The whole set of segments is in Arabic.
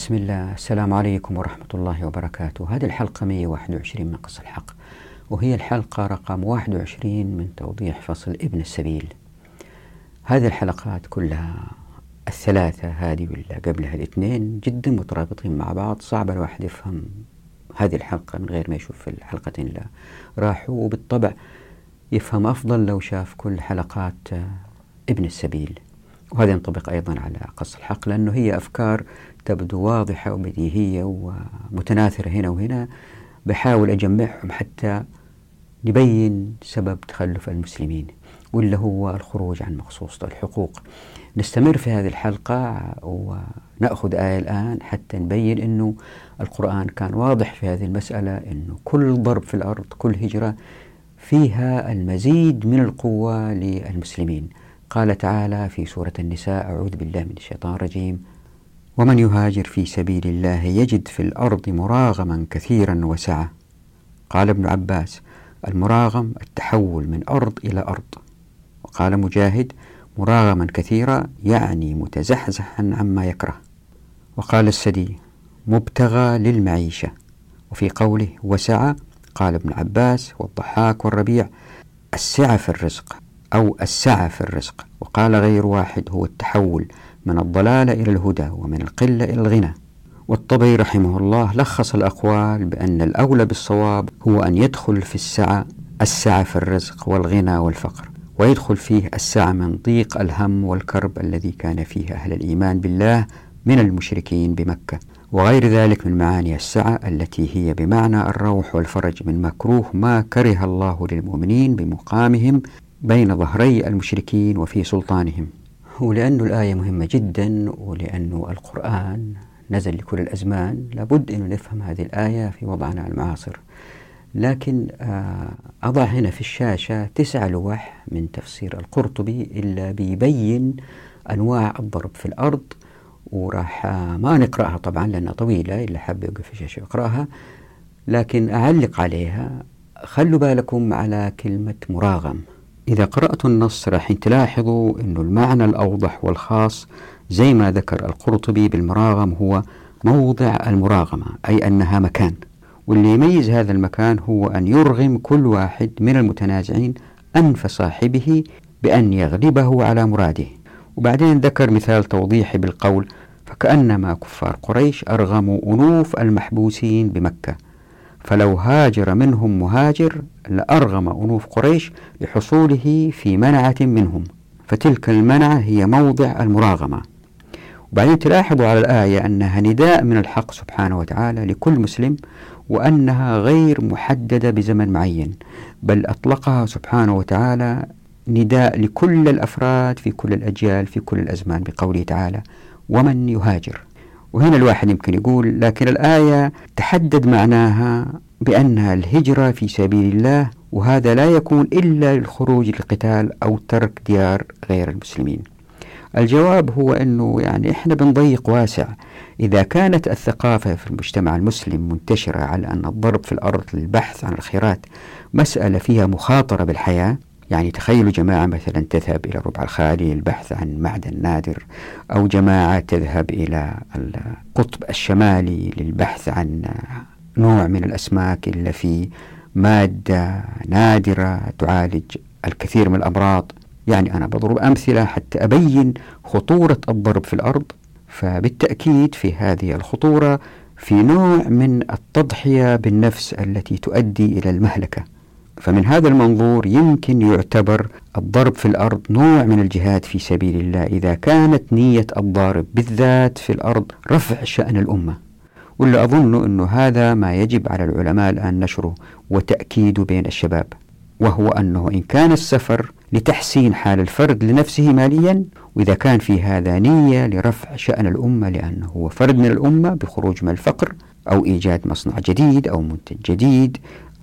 بسم الله. السلام عليكم ورحمة الله وبركاته. هذه الحلقة 121 من قص الحق وهي الحلقة رقم 21 من توضيح فصل ابن السبيل. هذه الحلقات كلها الثلاثة هذه واللي قبلها الاثنين جدا مترابطين مع بعض. صعب الواحد يفهم هذه الحلقة من غير ما يشوف الحلقتين اللي راحوا وبالطبع يفهم أفضل لو شاف كل حلقات ابن السبيل. وهذا ينطبق أيضا على قص الحق لأنه هي أفكار تبدو واضحة وبديهية ومتناثرة هنا وهنا. بحاول أجمعهم حتى نبين سبب تخلف المسلمين واللي هو الخروج عن مقصوصة الحقوق. نستمر في هذه الحلقة ونأخذ آية الآن حتى نبين أنه القرآن كان واضح في هذه المسألة أنه كل ضرب في الأرض كل هجرة فيها المزيد من القوة للمسلمين. قال تعالى في سورة النساء أعوذ بالله من الشيطان الرجيم ومن يهاجر في سبيل الله يجد في الأرض مراغما كثيرا وسعة. قال ابن عباس المراغم التحول من أرض إلى أرض. وقال مجاهد مراغما كثيرا يعني متزحزحا عما يكره. وقال السدي مبتغى للمعيشة. وفي قوله وسعة. قال ابن عباس والضحاك والربيع. السعة في الرزق. أو السعة في الرزق. وقال غير واحد هو التحول من الضلال إلى الهدى ومن القلة إلى الغنى. والطبري رحمه الله لخص الأقوال بأن الأولى بالصواب هو أن يدخل في السعة السعة في الرزق والغنى والفقر. ويدخل فيه السعة من ضيق الهم والكرب الذي كان فيه أهل الإيمان بالله من المشركين بمكة. وغير ذلك من معاني السعة التي هي بمعنى الروح والفرج من مكروه ما كره الله للمؤمنين بمقامهم بين ظهري المشركين وفي سلطانهم. ولأن الآية مهمة جدا ولأن القرآن نزل لكل الأزمان. لابد أن نفهم هذه الآية في وضعنا المعاصر. لكن أضع هنا في الشاشة تسع لوح من تفسير القرطبي إلا بيبين أنواع الضرب في الأرض. وراح ما نقرأها طبعا لأنها طويلة اللي حاب يوقف في الشاشة يقرأها لكن أعلق عليها. خلوا بالكم على كلمة مراغم. إذا قرأتوا النص راح تلاحظوا أن المعنى الأوضح والخاص زي ما ذكر القرطبي بالمراغم هو موضع المراغمة أي أنها مكان. واللي يميز هذا المكان هو أن يرغم كل واحد من المتنازعين أنف صاحبه بأن يغلبه على مراده. وبعدين ذكر مثال توضيحي بالقول فكأنما كفار قريش أرغموا أنوف المحبوسين بمكة. فلو هاجر منهم مهاجر لأرغم أنوف قريش لحصوله في منعة منهم. فتلك المنعة هي موضع المراغمة. وبعدين تلاحظوا على الآية أنها نداء من الحق سبحانه وتعالى لكل مسلم وأنها غير محددة بزمن معين بل أطلقها سبحانه وتعالى نداء لكل الأفراد في كل الأجيال في كل الأزمان بقوله تعالى ومن يهاجر؟ وهنا الواحد يمكن يقول لكن الآية تحدد معناها بأنها الهجرة في سبيل الله وهذا لا يكون إلا للخروج للقتال أو ترك ديار غير المسلمين. الجواب هو أنه يعني إحنا بنضيق واسع. إذا كانت الثقافة في المجتمع المسلم منتشرة على أن الضرب في الأرض للبحث عن الخيرات مسألة فيها مخاطرة بالحياة يعني تخيلوا جماعة مثلا تذهب إلى الربع الخالي للبحث عن معدن نادر أو جماعة تذهب إلى القطب الشمالي للبحث عن نوع من الأسماك اللي فيه مادة نادرة تعالج الكثير من الأمراض. يعني أنا بضرب أمثلة حتى أبين خطورة الضرب في الأرض فبالتأكيد في هذه الخطورة في نوع من التضحية بالنفس التي تؤدي إلى المهلكة. فمن هذا المنظور يمكن يعتبر الضرب في الأرض نوع من الجهاد في سبيل الله إذا كانت نية الضارب بالذات في الأرض رفع شأن الأمة. واللي أظن أنه هذا ما يجب على العلماء الآن نشره وتأكيده بين الشباب وهو أنه إن كان السفر لتحسين حال الفرد لنفسه ماليا وإذا كان في هذا نية لرفع شأن الأمة لأنه هو فرد من الأمة بخروج من الفقر أو إيجاد مصنع جديد أو منتج جديد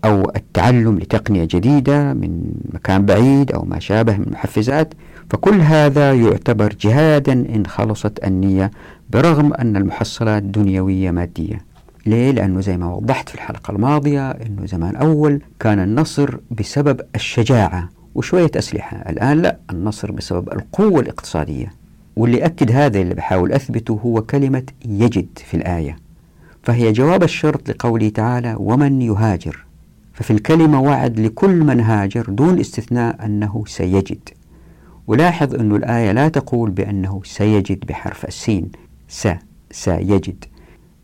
أو التعلم لتقنية جديدة من مكان بعيد أو ما شابه من محفزات فكل هذا يعتبر جهادا إن خلصت النية برغم أن المحصلات دنيوية مادية. ليه؟ لأنه زي ما وضحت في الحلقة الماضية أنه زمان أول كان النصر بسبب الشجاعة وشوية أسلحة الآن لا النصر بسبب القوة الاقتصادية. واللي أكد هذا اللي بحاول أثبته هو كلمة يجد في الآية فهي جواب الشرط لقوله تعالى ومن يهاجر؟ ففي الكلمة وعد لكل من هاجر دون استثناء أنه سيجد. ولاحظ أن الآية لا تقول بأنه سيجد بحرف السين س سيجد.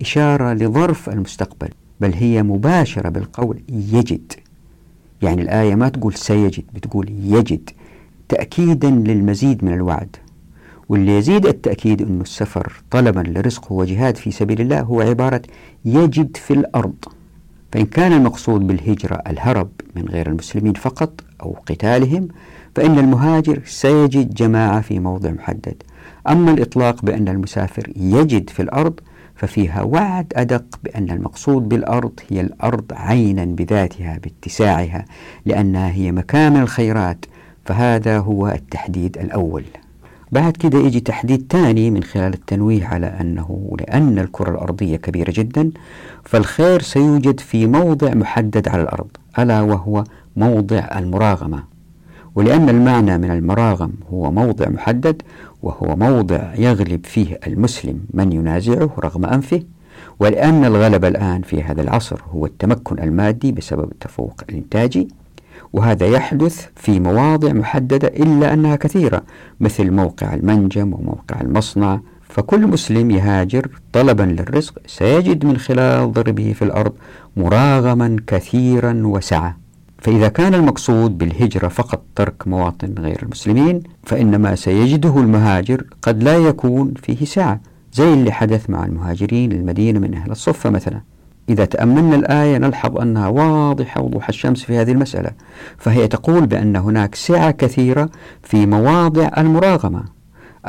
إشارة لظرف المستقبل بل هي مباشرة بالقول يجد. يعني الآية ما تقول سيجد بتقول يجد تأكيدا للمزيد من الوعد. واللي يزيد التأكيد أن السفر طلبا لرزقه وجهاد في سبيل الله هو عبارة يجد في الأرض. فإن كان المقصود بالهجرة الهرب من غير المسلمين فقط أو قتالهم فإن المهاجر سيجد جماعة في موضع محدد. أما الإطلاق بأن المسافر يجد في الأرض ففيها وعد أدق بأن المقصود بالأرض هي الأرض عينا بذاتها باتساعها لأنها هي مكان الخيرات فهذا هو التحديد الأول. بعد كده يجي تحديد ثاني من خلال التنويه على أنه لأن الكرة الأرضية كبيرة جدا فالخير سيوجد في موضع محدد على الأرض ألا وهو موضع المراغمة. ولأن المعنى من المراغم هو موضع محدد وهو موضع يغلب فيه المسلم من ينازعه رغم أنفه. ولأن الغلب الآن في هذا العصر هو التمكن المادي بسبب التفوق الإنتاجي وهذا يحدث في مواضع محددة إلا أنها كثيرة مثل موقع المنجم وموقع المصنع. فكل مسلم يهاجر طلبا للرزق سيجد من خلال ضربه في الأرض مراغما كثيرا وسعة. فإذا كان المقصود بالهجرة فقط ترك مواطن غير المسلمين فإن ما سيجده المهاجر قد لا يكون فيه سعة زي اللي حدث مع المهاجرين للمدينة من أهل الصفة مثلا. إذا تأملنا الآية نلحظ أنها واضحة وضوح الشمس في هذه المسألة. فهي تقول بأن هناك سعة كثيرة في مواضع المراغمة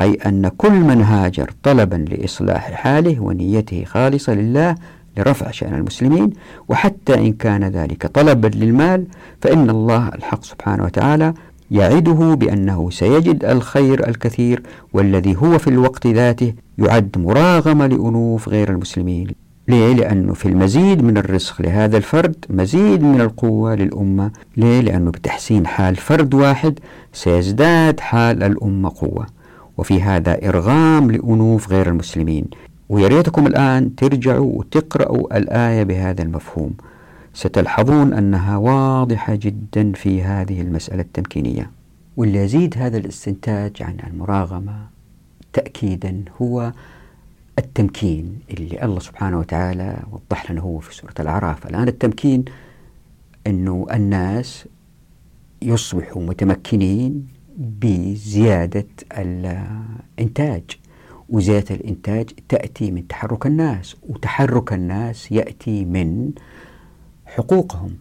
أي أن كل من هاجر طلبا لإصلاح حاله ونيته خالصة لله لرفع شأن المسلمين وحتى إن كان ذلك طلبا للمال فإن الله الحق سبحانه وتعالى يعده بأنه سيجد الخير الكثير والذي هو في الوقت ذاته يعد مراغمة لأنوف غير المسلمين. ليه؟ لأنه في المزيد من الرزق لهذا الفرد مزيد من القوة للأمة. ليه؟ لأنه بتحسين حال فرد واحد سيزداد حال الأمة قوة. وفي هذا إرغام لأنوف غير المسلمين. ويا ريتكم الآن ترجعوا وتقرأوا الآية بهذا المفهوم. ستلحظون أنها واضحة جدا في هذه المسألة التمكينية. واللي يزيد هذا الاستنتاج عن المراغمة تأكيدا هو التمكين اللي الله سبحانه وتعالى وضح لنا هو في سورة الأعراف. الآن التمكين أنه الناس يصبحوا متمكنين بزيادة الإنتاج وزيادة الإنتاج تأتي من تحرك الناس وتحرك الناس يأتي من حقوقهم.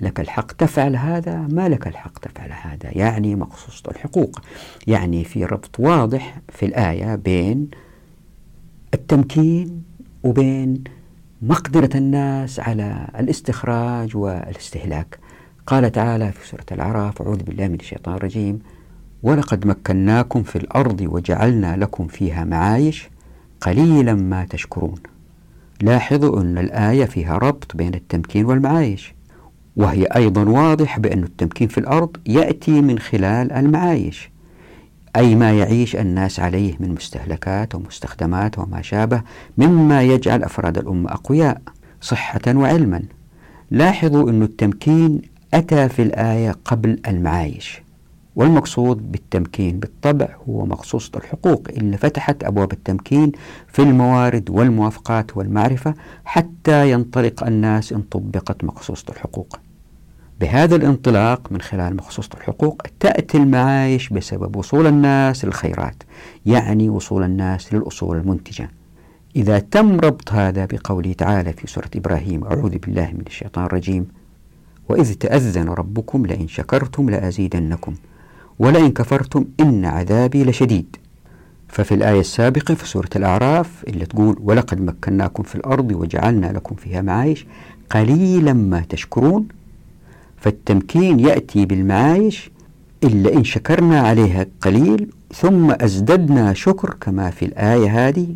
لك الحق تفعل هذا ما لك الحق تفعل هذا؟ يعني مقصوص الحقوق. يعني في ربط واضح في الآية بين التمكين وبين مقدرة الناس على الاستخراج والاستهلاك. قال تعالى في سورة الأعراف أعوذ بالله من الشيطان الرجيم ولقد مكناكم في الأرض وجعلنا لكم فيها معايش قليلا ما تشكرون. لاحظوا أن الآية فيها ربط بين التمكين والمعايش وهي أيضا واضح بأن التمكين في الأرض يأتي من خلال المعايش. أي ما يعيش الناس عليه من مستهلكات ومستخدمات وما شابه مما يجعل أفراد الأمة أقوياء صحة وعلما. لاحظوا أن التمكين أتى في الآية قبل المعايش والمقصود بالتمكين بالطبع هو مخصوص الحقوق اللي فتحت أبواب التمكين في الموارد والموافقات والمعرفة حتى ينطلق الناس إن طبقت مخصوصة الحقوق. بهذا الانطلاق من خلال مخصوصة الحقوق تأتي المعايش بسبب وصول الناس للخيرات يعني وصول الناس للأصول المنتجة. إذا تم ربط هذا بقوله تعالى في سورة إبراهيم أعوذ بالله من الشيطان الرجيم وإذ تأذن ربكم لئن شكرتم لأزيدنكم ولئن كفرتم إن عذابي لشديد. ففي الآية السابقة في سورة الأعراف اللي تقول ولقد مكناكم في الأرض وجعلنا لكم فيها معايش قليلا ما تشكرون فالتمكين يأتي بالمعايش إلا إن شكرنا عليها قليل ثم أزددنا شكر كما في الآية هذه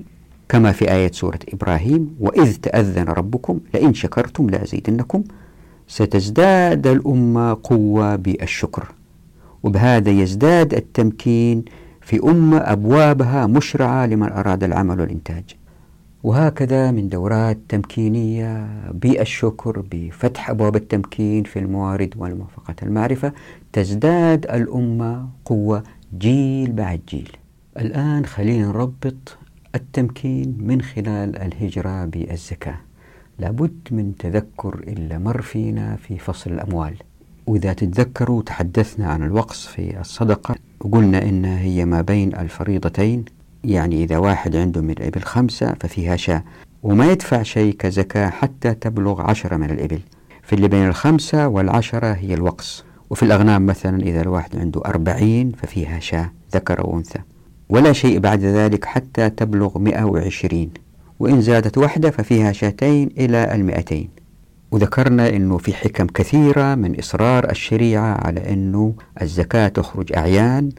كما في آية سورة إبراهيم وإذ تأذن ربكم لئن شكرتم لأزيدنكم. ستزداد الأمة قوة بالشكر. وبهذا يزداد التمكين في أمة أبوابها مشرعة لمن أراد العمل والإنتاج. وهكذا من دورات تمكينية بالشكر بفتح أبواب التمكين في الموارد والموافقة المعرفة تزداد الأمة قوة جيل بعد جيل. الآن خلينا نربط التمكين من خلال الهجرة بالزكاة. لابد من تذكر إلا مر فينا في فصل الأموال. وإذا تتذكروا تحدثنا عن الوقص في الصدقة. وقلنا إنها هي ما بين الفريضتين. يعني إذا واحد عنده من الإبل خمسة ففيها شاة وما يدفع شيء كزكاة حتى تبلغ عشرة من الإبل. في اللي بين الخمسة والعشرة هي الوقص. وفي الأغنام مثلا إذا الواحد عنده أربعين ففيها شاة ذكر وأنثى ولا شيء بعد ذلك حتى تبلغ مئة وعشرين. وإن زادت واحدة ففيها شاتين إلى المئتين. وذكرنا أنه في حكم كثيرة من إصرار الشريعة على أنه الزكاة تخرج أعيان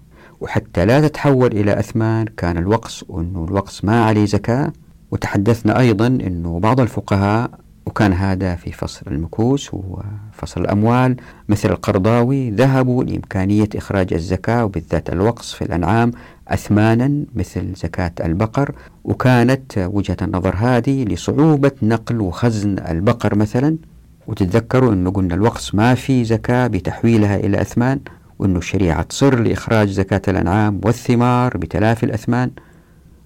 وحتى لا تتحول إلى أثمان كان الوقص وأنه الوقص ما عليه زكاة. وتحدثنا أيضا أنه بعض الفقهاء وكان هذا في فصل المكوس وفصل الأموال مثل القرضاوي ذهبوا لإمكانية إخراج الزكاة وبالذات الوقص في الأنعام أثمانا مثل زكاة البقر. وكانت وجهة النظر هذه لصعوبة نقل وخزن البقر مثلا. وتتذكروا أنه قلنا الوقص ما في زكاة بتحويلها إلى أثمان. وأن الشريعة تصر لإخراج زكاة الأنعام والثمار بتلافي الأثمان.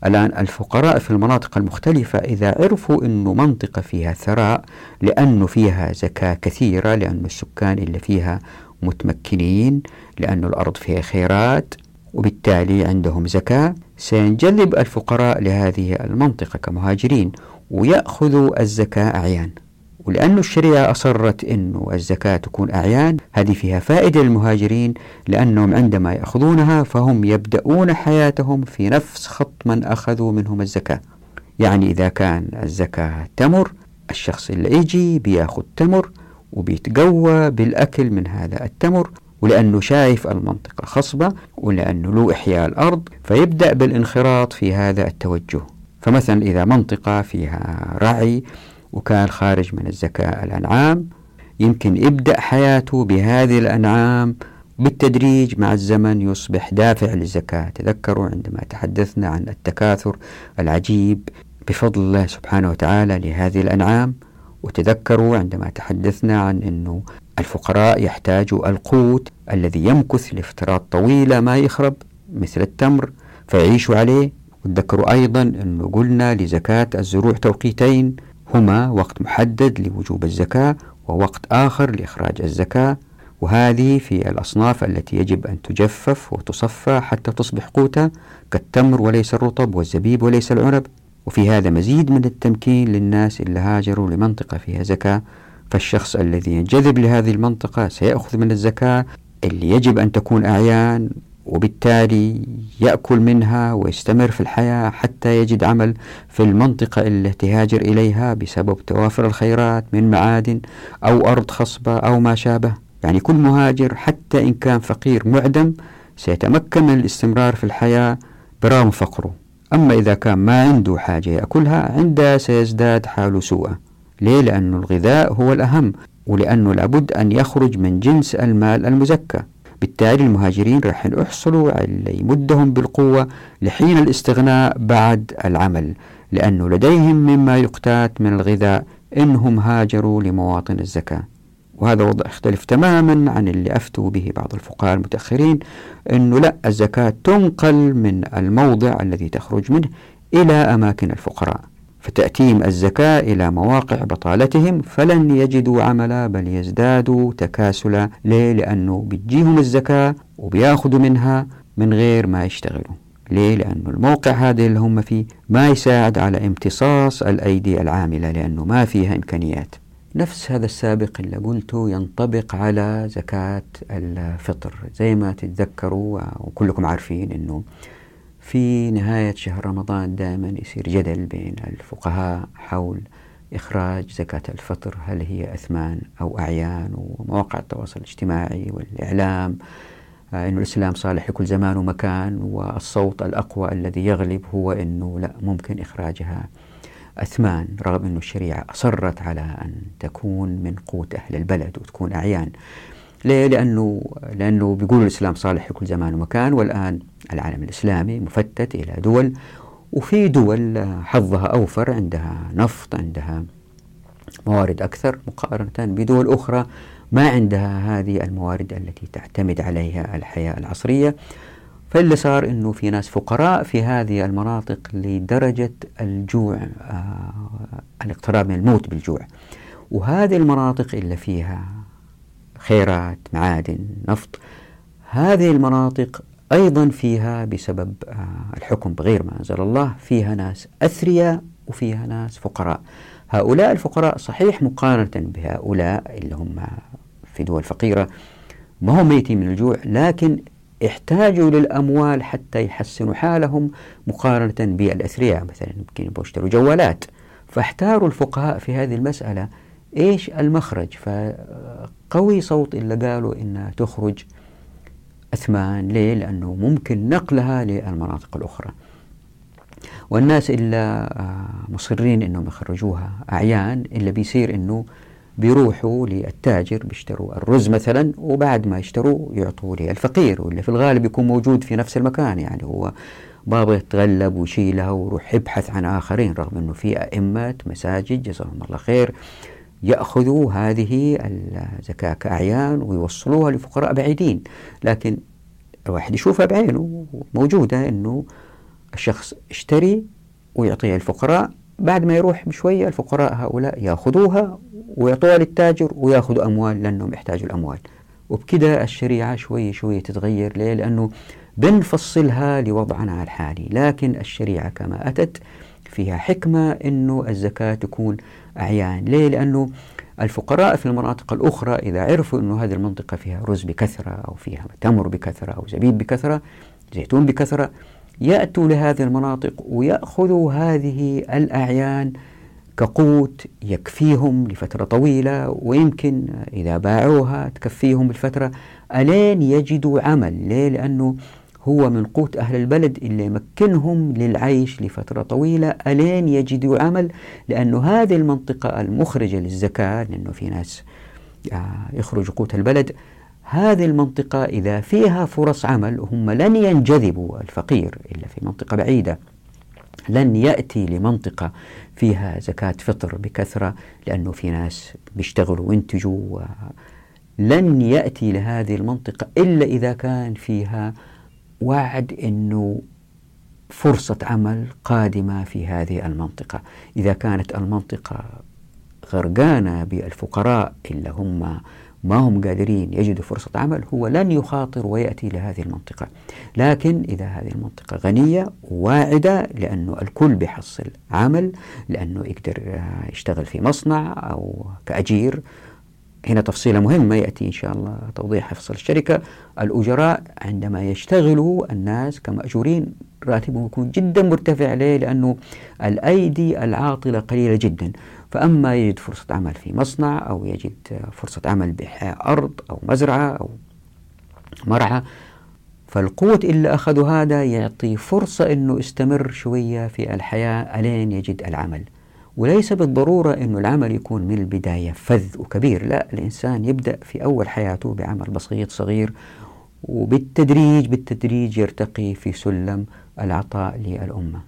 الآن الفقراء في المناطق المختلفة إذا عرفوا أنه منطقة فيها ثراء لأنه فيها زكاة كثيرة لأن السكان اللي فيها متمكنين لأن الأرض فيها خيرات وبالتالي عندهم زكاة. سينجذب الفقراء لهذه المنطقة كمهاجرين ويأخذوا الزكاة أعيان. ولأن الشريعة أصرت أن الزكاة تكون أعيان هذه فيها فائدة للمهاجرين لأنهم عندما يأخذونها فهم يبدأون حياتهم في نفس خط من أخذوا منهم الزكاة. يعني إذا كان الزكاة تمر الشخص اللي يجي بيأخذ تمر وبيتقوى بالأكل من هذا التمر ولأنه شايف المنطقة خصبة ولأنه له إحياء الأرض فيبدأ بالانخراط في هذا التوجه. فمثلا إذا منطقة فيها رعي وكان خارج من الزكاة الأنعام. يمكن يبدأ حياته بهذه الأنعام بالتدريج مع الزمن يصبح دافع للزكاة تذكروا عندما تحدثنا عن التكاثر العجيب بفضل الله سبحانه وتعالى لهذه الأنعام. وتذكروا عندما تحدثنا عن أنه الفقراء يحتاجوا القوت الذي يمكث لفترات طويلة ما يخرب مثل التمر فيعيشوا عليه. وتذكروا أيضا أنه قلنا لزكاة الزروع توقيتين. هما وقت محدد لوجوب الزكاة ووقت آخر لإخراج الزكاة وهذه في الأصناف التي يجب أن تجفف وتصفى حتى تصبح قوتا كالتمر وليس الرطب والزبيب وليس العنب. وفي هذا مزيد من التمكين للناس اللي هاجروا لمنطقة فيها زكاة فالشخص الذي ينجذب لهذه المنطقة سيأخذ من الزكاة. اللي يجب أن تكون أعيان وبالتالي يأكل منها ويستمر في الحياة حتى يجد عمل في المنطقة التي هاجر إليها بسبب توافر الخيرات من معادن أو أرض خصبة أو ما شابه. يعني كل مهاجر حتى إن كان فقير معدم سيتمكن من الاستمرار في الحياة برغم فقره. أما إذا كان ما عنده حاجة يأكلها عندها سيزداد حاله سوءا. ليه؟ لأن الغذاء هو الأهم ولأنه لابد أن يخرج من جنس المال المزكى. بالتالي المهاجرين راح يحصلوا على يمدهم بالقوة لحين الاستغناء بعد العمل لأنه لديهم مما يقتات من الغذاء إنهم هاجروا لمواطن الزكاة. وهذا وضع يختلف تماما عن اللي أفتوا به بعض الفقهاء المتأخرين أنه لا الزكاة تنقل من الموضع الذي تخرج منه إلى أماكن الفقراء. فتأتيهم الزكاة إلى مواقع بطالتهم فلن يجدوا عملا بل يزدادوا تكاسلا ليه؟ لأنه بتجيهم الزكاة وبياخذوا منها من غير ما يشتغلوا ليه؟ لأنه الموقع هذا اللي هم فيه ما يساعد على امتصاص الأيدي العاملة لأنه ما فيها إمكانيات نفس هذا السابق اللي قلته ينطبق على زكاة الفطر زي ما تتذكروا وكلكم عارفين أنه في نهاية شهر رمضان دائما يصير جدل بين الفقهاء حول إخراج زكاة الفطر. هل هي أثمان أو أعيان؟ ومواقع التواصل الاجتماعي والإعلام. آه، أنه الإسلام صالح لكل زمان ومكان والصوت الأقوى الذي يغلب هو أنه لا ممكن إخراجها أثمان رغم أن الشريعة أصرت على أن تكون من قوت أهل البلد وتكون أعيان. ليه؟ لأنه لأنه بيقول الإسلام صالح في كل زمان ومكان والآن العالم الإسلامي مفتت إلى دول وفي دول حظها أوفر عندها نفط عندها موارد أكثر مقارنة بدول أخرى ما عندها هذه الموارد التي تعتمد عليها الحياة العصرية فاللي صار إنه في ناس فقراء في هذه المناطق لدرجة الجوع آه الاقتراب من الموت بالجوع وهذه المناطق اللي فيها خيرات معادن نفط. هذه المناطق أيضا فيها بسبب آه الحكم بغير ما أنزل الله فيها ناس أثرياء وفيها ناس فقراء. هؤلاء الفقراء صحيح مقارنة بهؤلاء اللي هم في دول فقيرة ما هم ميتين من الجوع لكن احتاجوا للأموال حتى يحسنوا حالهم مقارنة بالأثرياء. مثلا يمكن يشتروا جوالات. فاحتاروا الفقهاء في هذه المسألة إيش؟ المخرج. فقوي صوت اللي قالوا إنها تخرج أثمان. ليه؟ لأنه ممكن نقلها للمناطق الأخرى. والناس إلا مصرين إنهم يخرجوها. أعيان إلا بيصير إنه بيروحوا للتاجر بيشتروا الرز مثلا وبعد ما يشتروا يعطوا للفقير واللي في الغالب يكون موجود في نفس المكان. يعني هو بابا يتغلب ويشيلها ويروح يبحث عن آخرين رغم أنه في أئمة مساجد جزاهم الله خير يأخذوا هذه الزكاة كأعيان ويوصلوها لفقراء بعيدين. لكن الواحد يشوفها بعينه موجودة أنه الشخص اشتري ويعطيها الفقراء بعد ما يروح بشوية الفقراء هؤلاء يأخذوها ويعطوها للتاجر ويأخذوا أموال لأنهم يحتاجوا الأموال. وبكده الشريعة شوي شوي تتغير. ليه؟ لأنه بنفصلها لوضعنا الحالي. لكن الشريعة كما أتت فيها حكمة أنه الزكاة تكون أعيان ليه؟ لأنه الفقراء في المناطق الأخرى إذا عرفوا أنه هذه المنطقة فيها رز بكثرة أو فيها تمر بكثرة أو زبيب بكثرة زيتون بكثرة يأتوا لهذه المناطق ويأخذوا هذه الأعيان كقوت يكفيهم لفترة طويلة ويمكن إذا باعوها تكفيهم الفترة ألين يجدوا عمل ليه؟ لأنه هو من قوت أهل البلد اللي يمكنهم للعيش لفترة طويلة. ألين يجدوا عمل؟ لأنه هذه المنطقة المخرجة للزكاة لأنه في ناس يخرج قوت البلد. هذه المنطقة إذا فيها فرص عمل هم لن ينجذبوا الفقير إلا في منطقة بعيدة. لن يأتي لمنطقة فيها زكاة فطر بكثرة لأنه في ناس بيشتغلوا وينتجوا لن يأتي لهذه المنطقة إلا إذا كان فيها وعد أنه فرصة عمل قادمة في هذه المنطقة. إذا كانت المنطقة غرقانة بالفقراء إلا هم ما هم قادرين يجدوا فرصة عمل هو لن يخاطر ويأتي لهذه المنطقة. لكن إذا هذه المنطقة غنية واعدة لأنه الكل بيحصل عمل لأنه يقدر يشتغل في مصنع أو كأجير هنا تفصيلة مهمة يأتي إن شاء الله توضيحها في الشركة الأجراء عندما يشتغلوا الناس كمأجورين راتبهم يكون جدا مرتفع ليه؟ لأنه الأيدي العاطلة قليلة جدا فأما يجد فرصة عمل في مصنع أو يجد فرصة عمل بأرض أو مزرعة أو مرعى فالقوة اللي أخذوا هذا يعطي فرصة أنه يستمر شوية في الحياة ألين يجد العمل وليس بالضرورة أنه العمل يكون من البداية. فذ وكبير. لا الإنسان يبدأ في أول حياته بعمل بسيط صغير وبالتدريج بالتدريج يرتقي في سلم العطاء للأمة.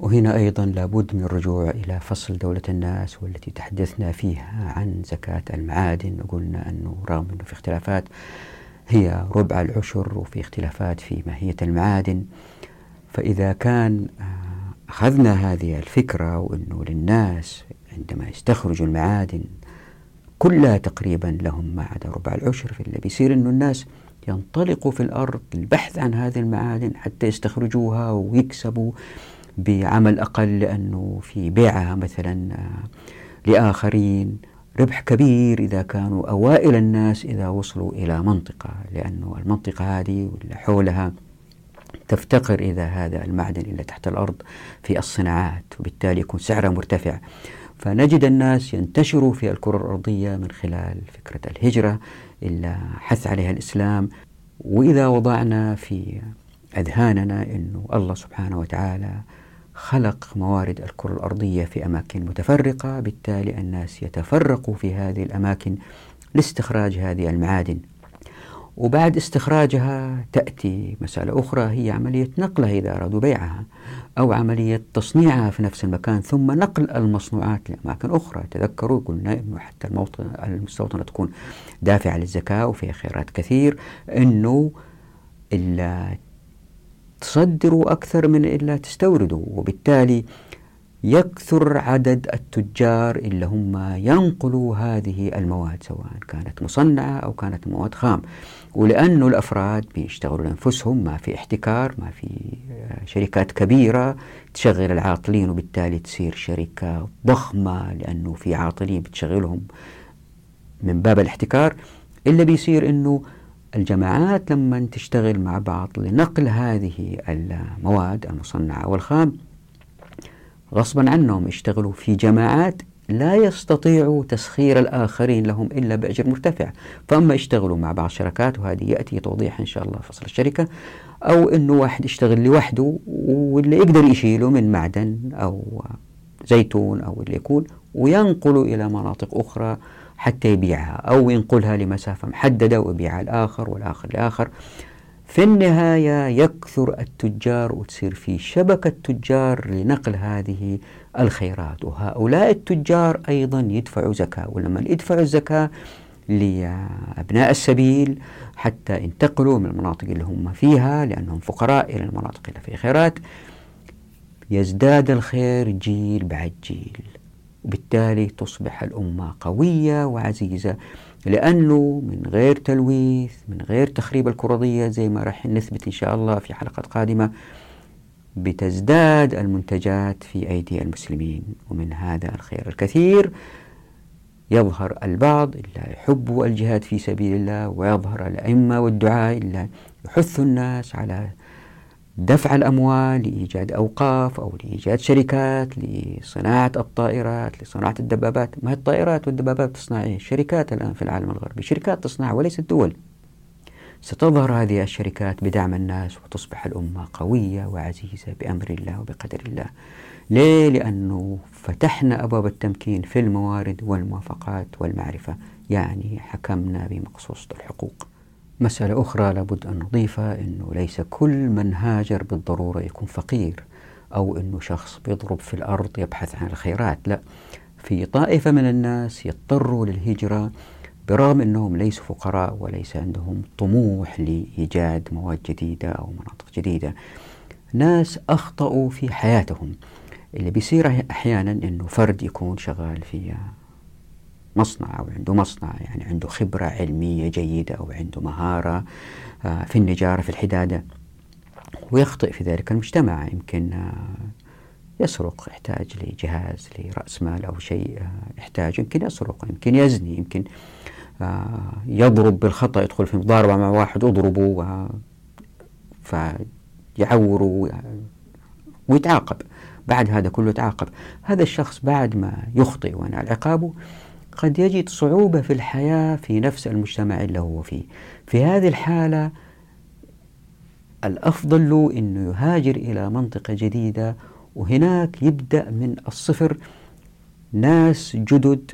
وهنا أيضا لابد من الرجوع إلى فصل دولة الناس والتي تحدثنا فيها عن زكاة المعادن. وقلنا أنه رغم أنه في اختلافات هي ربع العشر وفي اختلافات في ماهية المعادن. فإذا كان أخذنا هذه الفكرة وأنه للناس عندما يستخرجوا المعادن كلها تقريبا لهم ما عدا ربع العشر فاللي بيصير أنه الناس ينطلقوا في الأرض للبحث عن هذه المعادن حتى يستخرجوها ويكسبوا بعمل أقل لأنه في بيعها مثلا لآخرين. ربح كبير إذا كانوا أوائل الناس إذا وصلوا إلى منطقة لأنه المنطقة هذه واللي حولها تفتقر إذا هذا المعدن إلى تحت الأرض في الصناعات وبالتالي يكون سعرها مرتفع. فنجد الناس ينتشروا في الكرة الأرضية من خلال فكرة الهجرة إلا حث عليها الإسلام. وإذا وضعنا في أذهاننا أنه الله سبحانه وتعالى خلق موارد الكرة الأرضية في أماكن متفرقة بالتالي الناس يتفرقوا في هذه الأماكن لاستخراج هذه المعادن. وبعد استخراجها تأتي مسألة أخرى هي عملية نقلها إذا أرادوا بيعها أو عملية تصنيعها في نفس المكان ثم نقل المصنوعات لأماكن أخرى. تذكروا قلنا أنه حتى المستوطنة تكون دافعة للزكاة وفيها خيرات كثير أنه إلا تصدروا أكثر من إلا تستوردوا وبالتالي يكثر عدد التجار اللي هم ينقلوا هذه المواد سواء كانت مصنعة أو كانت مواد خام. ولأنه الأفراد بيشتغلوا لأنفسهم ما في احتكار ما في آه، شركات كبيرة تشغل العاطلين وبالتالي تصير شركة ضخمة لأنه في عاطلين بتشغلهم من باب الاحتكار. اللي بيصير أنه الجماعات لما تشتغل مع بعض لنقل هذه المواد المصنعة والخام غصبا عنهم يشتغلوا في جماعات لا يستطيعوا تسخير الآخرين لهم إلا بأجر مرتفع. فأما يشتغلوا مع بعض الشركات وهذه يأتي توضيح إن شاء الله فصل الشركة أو أنه واحد يشتغل لوحده واللي يقدر يشيله من معدن أو زيتون أو اللي يكون وينقله إلى مناطق أخرى حتى يبيعها أو ينقلها لمسافة محددة ويبيعها الآخر والآخر لآخر. في النهاية يكثر التجار وتصير في شبكة تجار لنقل هذه الخيرات. وهؤلاء التجار أيضا يدفعوا زكاة ولما يدفعوا الزكاة لأبناء السبيل حتى ينتقلوا من المناطق اللي هم فيها لأنهم فقراء إلى المناطق اللي فيها خيرات يزداد الخير جيل بعد جيل. وبالتالي تصبح الأمة قوية وعزيزة. لأنه من غير تلويث من غير تخريب الكرضية زي ما راح نثبت إن شاء الله في حلقات قادمة بتزداد المنتجات في أيدي المسلمين. ومن هذا الخير الكثير يظهر البعض إلا يحب الجهاد في سبيل الله ويظهر الأئمة والدعاء إلا يحث الناس على دفع الأموال لإيجاد أوقاف أو لإيجاد شركات لصناعة الطائرات لصناعة الدبابات. ما الطائرات والدبابات تصنع؟ شركات الآن في العالم الغربي. شركات تصنع وليست دول. ستظهر هذه الشركات بدعم الناس وتصبح الأمة قوية وعزيزة بأمر الله وبقدر الله. ليه؟ لأنه فتحنا أبواب التمكين في الموارد والموافقات والمعرفة. يعني حكمنا بمقصوصة الحقوق. مسألة أخرى لابد أن نضيفها أنه ليس كل من هاجر بالضرورة يكون فقير أو أنه شخص بيضرب في الأرض يبحث عن الخيرات لا. في طائفة من الناس يضطروا للهجرة برغم أنهم ليسوا فقراء وليس عندهم طموح لإيجاد مواد جديدة أو مناطق جديدة. ناس أخطأوا في حياتهم. اللي بيصير أحيانا أنه فرد يكون شغال في مصنع أو عنده مصنع يعني عنده خبرة علمية جيدة أو عنده مهارة آه، في النجارة في الحدادة ويخطئ في ذلك المجتمع. يمكن آه، يسرق يحتاج لجهاز لرأس مال أو شيء آه، يحتاج يمكن يسرق يمكن يزني يمكن يضرب بالخطأ يدخل في مضاربة مع واحد أضربه فيعوره ويتعاقب. بعد هذا كله يتعاقب. هذا الشخص بعد ما يخطئ وينال عقابه قد يجد صعوبة في الحياة في نفس المجتمع اللي هو فيه. في هذه الحالة الأفضل له أنه يهاجر إلى منطقة جديدة وهناك يبدأ من الصفر. ناس جدد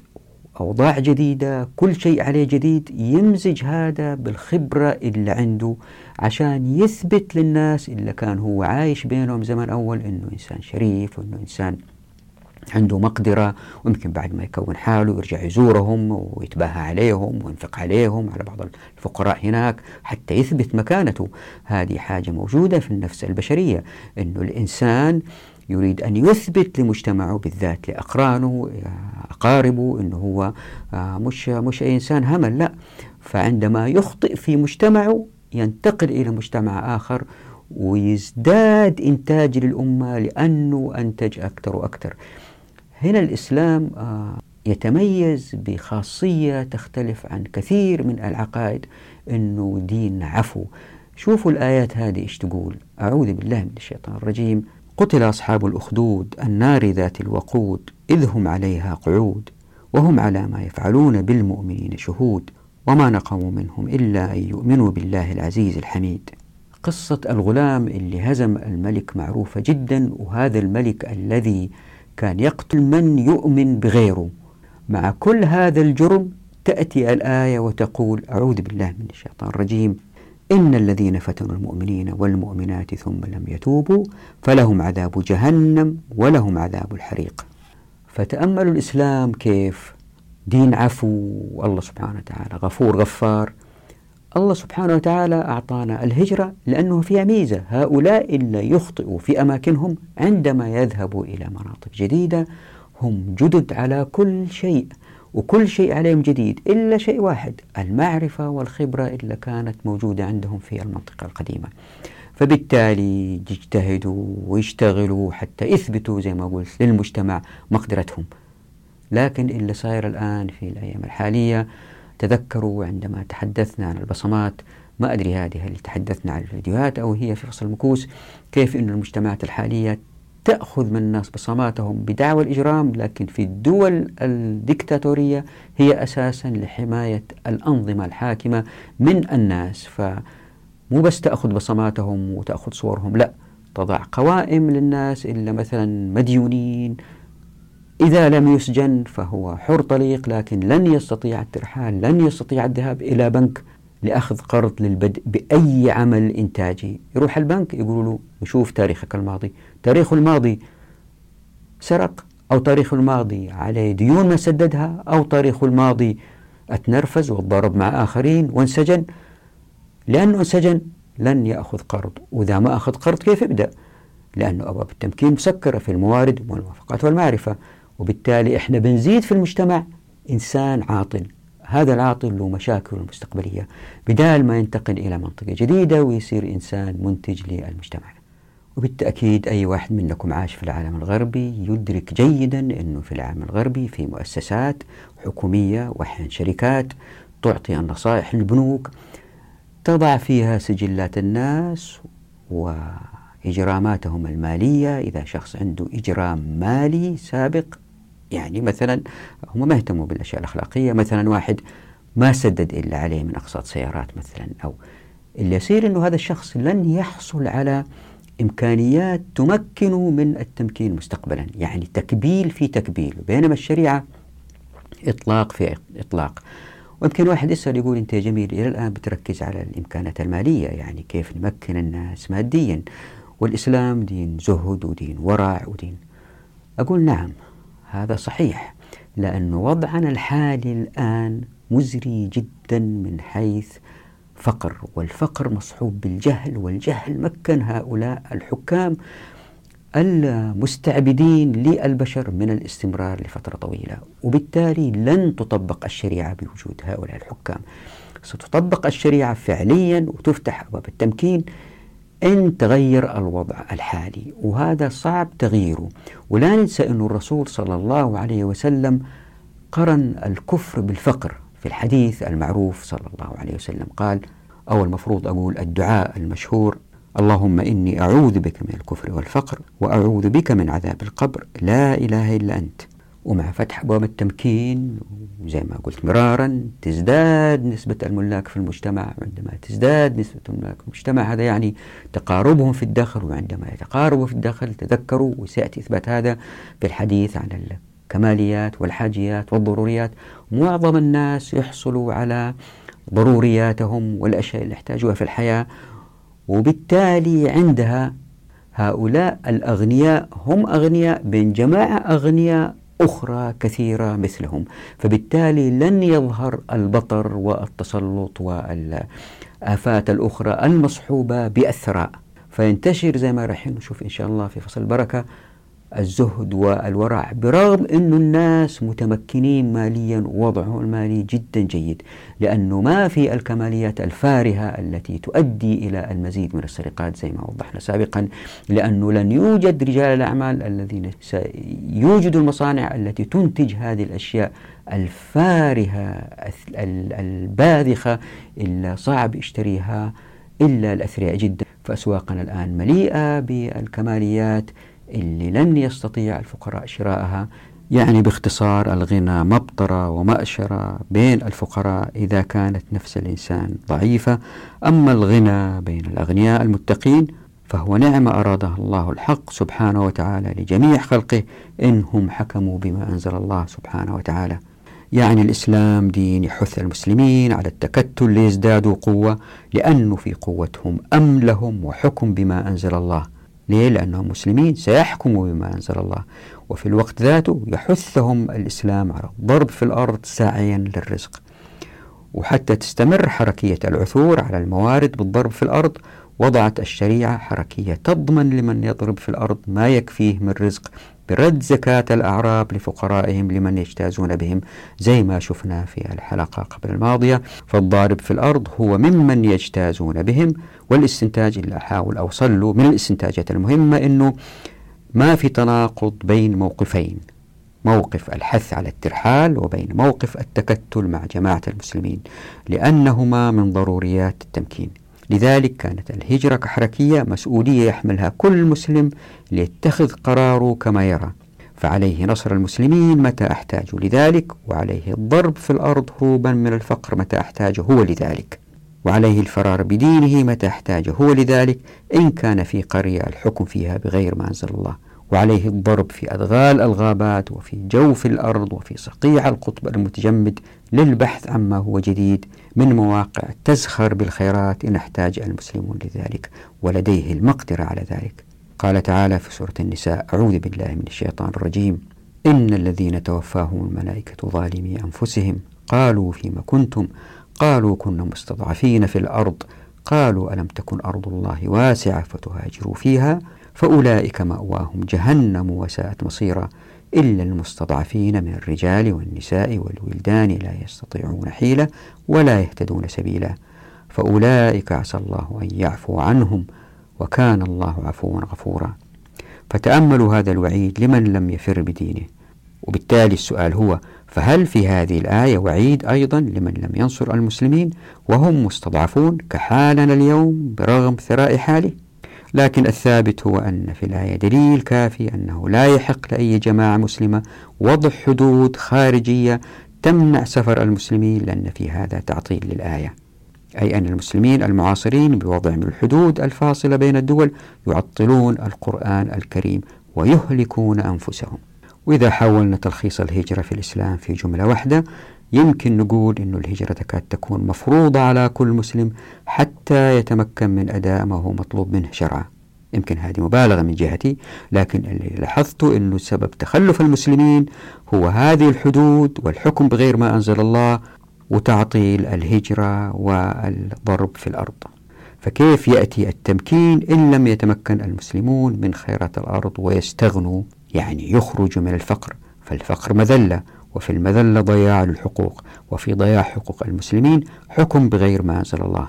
أوضاع جديدة كل شيء عليه جديد يمزج هذا بالخبرة اللي عنده عشان يثبت للناس اللي كان هو عايش بينهم زمن أول أنه إنسان شريف وأنه إنسان عنده مقدرة ويمكن بعد ما يكون حاله يرجع يزورهم ويتباهى عليهم وينفق عليهم على بعض الفقراء هناك حتى يثبت مكانته. هذه حاجة موجودة في النفس البشرية أنه الإنسان يريد أن يثبت لمجتمعه بالذات لأقرانه أقاربه أنه هو آه، مش, مش أي إنسان همل لا. فعندما يخطئ في مجتمعه ينتقل إلى مجتمع آخر ويزداد إنتاج للأمة لأنه أنتج أكثر وأكثر. هنا الإسلام آه، يتميز بخاصية تختلف عن كثير من العقائد أنه دين عفو. شوفوا الآيات هذه إيش تقول. أعوذ بالله من الشيطان الرجيم. قتل أصحاب الأخدود النار ذات الوقود إذ هم عليها قعود وهم على ما يفعلون بالمؤمنين شهود وما نقموا منهم إلا أن يؤمنوا بالله العزيز الحميد. قصة الغلام اللي هزم الملك معروفة جدا وهذا الملك الذي كان يقتل من يؤمن بغيره. مع كل هذا الجرم تأتي الآية وتقول أعوذ بالله من الشيطان الرجيم. إن الذين فتنوا المؤمنين والمؤمنات ثم لم يتوبوا فلهم عذاب جهنم ولهم عذاب الحريق. فتأملوا الإسلام كيف؟ دين عفو الله سبحانه وتعالى غفور غفار. الله سبحانه وتعالى أعطانا الهجرة لأنه فيها ميزة. هؤلاء اللي يخطئوا في أماكنهم عندما يذهبوا إلى مناطق جديدة هم جدد على كل شيء وكل شيء عليهم جديد إلا شيء واحد المعرفة والخبرة اللي كانت موجودة عندهم في المنطقة القديمة. فبالتالي يجتهدوا ويشتغلوا حتى يثبتوا زي ما قلت للمجتمع مقدرتهم. لكن اللي صاير الآن في الأيام الحالية تذكروا عندما تحدثنا عن البصمات ما أدري هذه هل تحدثنا عن الفيديوهات أو هي في فصل المكوس كيف أن المجتمعات الحالية تأخذ من الناس بصماتهم بدعوى الإجرام لكن في الدول الدكتاتورية هي أساسا لحماية الأنظمة الحاكمة من الناس. فمو بس تأخذ بصماتهم وتأخذ صورهم لا تضع قوائم للناس إلا مثلا مديونين إذا لم يسجن فهو حر طليق لكن لن يستطيع الترحال لن يستطيع الذهاب إلى بنك لأخذ قرض للبدء بأي عمل إنتاجي. يروح البنك يقولوا له نشوف تاريخك الماضي. تاريخه الماضي سرق أو تاريخه الماضي عليه ديون ما سددها أو تاريخه الماضي أتنرفز وتضارب مع آخرين وانسجن. لأنه انسجن لن يأخذ قرض. وإذا ما أخذ قرض كيف يبدأ؟ لأنه أبواب التمكين مسكرة في الموارد والموافقات والمعرفة. وبالتالي إحنا بنزيد في المجتمع إنسان عاطل. هذا العاطل له مشاكل المستقبلية بدال ما ينتقل إلى منطقة جديدة ويصير إنسان منتج للمجتمع. وبالتأكيد أي واحد منكم عاش في العالم الغربي يدرك جيدا أنه في العالم الغربي في مؤسسات حكومية وأحيانا شركات تعطي النصائح للبنوك تضع فيها سجلات الناس وإجراماتهم المالية. إذا شخص عنده إجرام مالي سابق يعني مثلا هم ما يهتموا بالأشياء الأخلاقية. مثلا واحد ما سدد إلا عليه من أقساط سيارات مثلا أو اللي يصير أنه هذا الشخص لن يحصل على إمكانيات تمكنه من التمكين مستقبلا. يعني تكبيل في تكبيل بينما الشريعة إطلاق في إطلاق. ويمكن واحد يسأل يقول أنت يا جميل إلى الآن بتركز على الإمكانات المالية يعني كيف نمكن الناس ماديا؟ والإسلام دين زهد ودين ورع ودين. أقول نعم هذا صحيح لأن وضعنا الحالي الآن مزري جدا من حيث فقر والفقر مصحوب بالجهل والجهل مكن هؤلاء الحكام المستعبدين للبشر من الاستمرار لفترة طويلة وبالتالي لن تطبق الشريعة بوجود هؤلاء الحكام. ستطبق الشريعة فعليا وتفتح أبواب التمكين إن تغير الوضع الحالي وهذا صعب تغييره. ولا ننسى أن الرسول صلى الله عليه وسلم قرن الكفر بالفقر في الحديث المعروف صلى الله عليه وسلم. قال أو المفروض أقول الدعاء المشهور اللهم إني أعوذ بك من الكفر والفقر وأعوذ بك من عذاب القبر. لا إله إلا أنت. ومع فتح أبواب التمكين وزي ما قلت مرارا تزداد نسبة الملاك في المجتمع. عندما تزداد نسبة الملاك في المجتمع هذا يعني تقاربهم في الدخل وعندما يتقاربوا في الدخل تذكروا وسيأتي إثبات هذا في الحديث عن الكماليات والحاجيات والضروريات. معظم الناس يحصلوا على ضرورياتهم والأشياء اللي يحتاجوها في الحياة وبالتالي عندها هؤلاء الأغنياء هم أغنياء بين جماعة أغنياء أخرى كثيرة مثلهم. فبالتالي لن يظهر البطر والتسلط والآفات الأخرى المصحوبة بالثراء فينتشر زي ما راح نشوف إن شاء الله في فصل البركة. الزهد والورع برغم أن الناس متمكنين ماليا ووضعهم المالي جدا جيد لأنه ما في الكماليات الفارهة التي تؤدي إلى المزيد من السرقات زي ما وضحنا سابقا لأنه لن يوجد رجال الأعمال الذين سيوجدوا المصانع التي تنتج هذه الأشياء الفارهة الباذخة إلا صعب يشتريها إلا الأثرياء جدا. فأسواقنا الآن مليئة بالكماليات اللي لن يستطيع الفقراء شراءها يعني باختصار الغنى مبطرة ومأشرة بين الفقراء إذا كانت نفس الإنسان ضعيفة. أما الغنى بين الأغنياء المتقين فهو نعمة أرادها الله الحق سبحانه وتعالى لجميع خلقه إنهم حكموا بما أنزل الله سبحانه وتعالى. يعني الإسلام دين يحث المسلمين على التكتل ليزدادوا قوة لأنه في قوتهم أملهم وحكم بما أنزل الله. ليه؟ لأنهم مسلمين. سيحكموا بما أنزل الله. وفي الوقت ذاته يحثهم الإسلام على الضرب في الأرض ساعيا للرزق. وحتى تستمر حركية العثور على الموارد بالضرب في الأرض وضعت الشريعة حركية تضمن لمن يضرب في الأرض ما يكفيه من رزق. برد زكاة الأعراب لفقرائهم لمن يجتازون بهم زي ما شفنا في الحلقة قبل الماضية. فالضارب في الأرض هو ممن يجتازون بهم والاستنتاج اللي أحاول أوصل له من الاستنتاجات المهمة أنه ما في تناقض بين موقفين موقف الحث على الترحال وبين موقف التكتل مع جماعة المسلمين لأنهما من ضروريات التمكين. لذلك كانت الهجرة كحركية مسؤولية يحملها كل مسلم ليتخذ قراره كما يرى. فعليه نصر المسلمين متى احتاجوا لذلك وعليه الضرب في الأرض هروبا من الفقر متى أحتاج هو لذلك. وعليه الفرار بدينه متى أحتاج هو لذلك إن كان في قرية الحكم فيها بغير ما أنزل الله. وعليه الضرب في أدغال الغابات وفي جوف الأرض وفي صقيع القطب المتجمد للبحث عما هو جديد من مواقع تزخر بالخيرات إن احتاج المسلمون لذلك ولديه المقدرة على ذلك. قال تعالى في سورة النساء أعوذ بالله من الشيطان الرجيم. إن الذين توفاهم الملائكة ظالمي أنفسهم. قالوا فيما كنتم؟ قالوا كنا مستضعفين في الأرض. قالوا ألم تكن أرض الله واسعة فتهاجروا فيها؟ فأولئك مأواهم جهنم وساءت مصيرا. إلا المستضعفين من الرجال والنساء والولدان لا يستطيعون حيلة ولا يهتدون سبيلا. فأولئك عسى الله أن يعفو عنهم وكان الله عفوا غفورا. فتأملوا هذا الوعيد لمن لم يفر بدينه. وبالتالي السؤال هو فهل في هذه الآية وعيد أيضا لمن لم ينصر المسلمين وهم مستضعفون كحالنا اليوم برغم ثراء حاله؟ لكن الثابت هو أن في الآية دليل كافي أنه لا يحق لأي جماعة مسلمة وضع حدود خارجية تمنع سفر المسلمين لأن في هذا تعطيل للآية. أي أن المسلمين المعاصرين بوضع من الحدود الفاصلة بين الدول يعطلون القرآن الكريم ويهلكون أنفسهم. وإذا حاولنا تلخيص الهجرة في الإسلام في جملة واحدة يمكن نقول أن الهجرة تكاد تكون مفروضة على كل مسلم حتى يتمكن من أداء ما هو مطلوب منه شرعا. يمكن هذه مبالغة من جهتي لكن اللي لاحظته أنه سبب تخلف المسلمين هو هذه الحدود والحكم بغير ما أنزل الله وتعطيل الهجرة والضرب في الأرض. فكيف يأتي التمكين إن لم يتمكن المسلمون من خيرات الأرض ويستغنوا؟ يعني يخرجوا من الفقر فالفقر مذلة وفي المذلة ضياع للحقوق وفي ضياع حقوق المسلمين حكم بغير ما أنزل الله.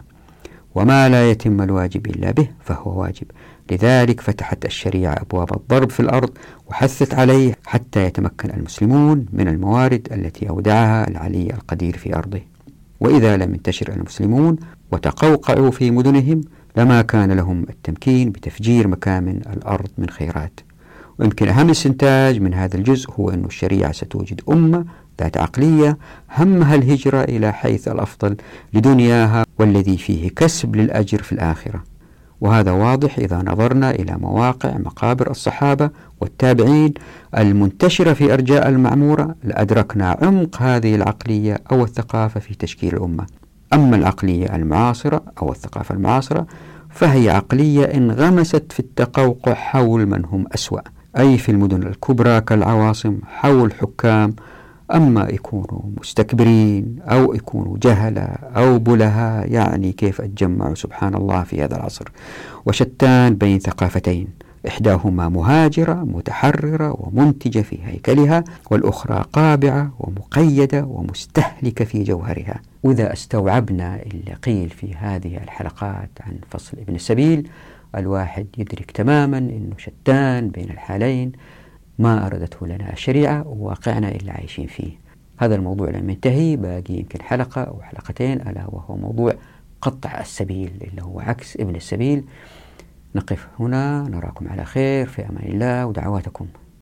وما لا يتم الواجب إلا به فهو واجب. لذلك فتحت الشريعة أبواب الضرب في الأرض وحثت عليه حتى يتمكن المسلمون من الموارد التي أودعها العلي القدير في أرضه. وإذا لم ينتشر المسلمون وتقوقعوا في مدنهم لما كان لهم التمكين بتفجير مكامن الأرض من خيرات. ويمكن أهم استنتاج من هذا الجزء هو أن الشريعة ستوجد أمة ذات عقلية همها الهجرة إلى حيث الأفضل لدنياها والذي فيه كسب للأجر في الآخرة. وهذا واضح إذا نظرنا إلى مواقع مقابر الصحابة والتابعين المنتشرة في أرجاء المعمورة لأدركنا عمق هذه العقلية أو الثقافة في تشكيل الأمة. أما العقلية المعاصرة أو الثقافة المعاصرة فهي عقلية انغمست في التقوقع حول من هم أسوأ. أي في المدن الكبرى كالعواصم حول حكام أما يكونوا مستكبرين أو يكونوا جهلة أو بلهاء يعني كيف أتجمعوا سبحان الله في هذا العصر؟ وشتان بين ثقافتين إحداهما مهاجرة متحررة ومنتجة في هيكلها والأخرى قابعة ومقيدة ومستهلكة في جوهرها. وإذا استوعبنا اللي قيل في هذه الحلقات عن فصل ابن السبيل الواحد يدرك تماما أنه شتان بين الحالين ما أردته لنا الشريعة وواقعنا اللي عايشين فيه. هذا الموضوع لم ينتهي باقي يمكن حلقة أو حلقتين ألا وهو موضوع قطع السبيل اللي هو عكس ابن السبيل. نقف هنا نراكم على خير في أمان الله ودعواتكم.